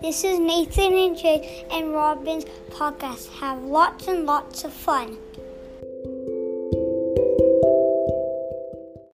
This is Nathan and Jay and Robin's podcast. Have lots and lots of fun.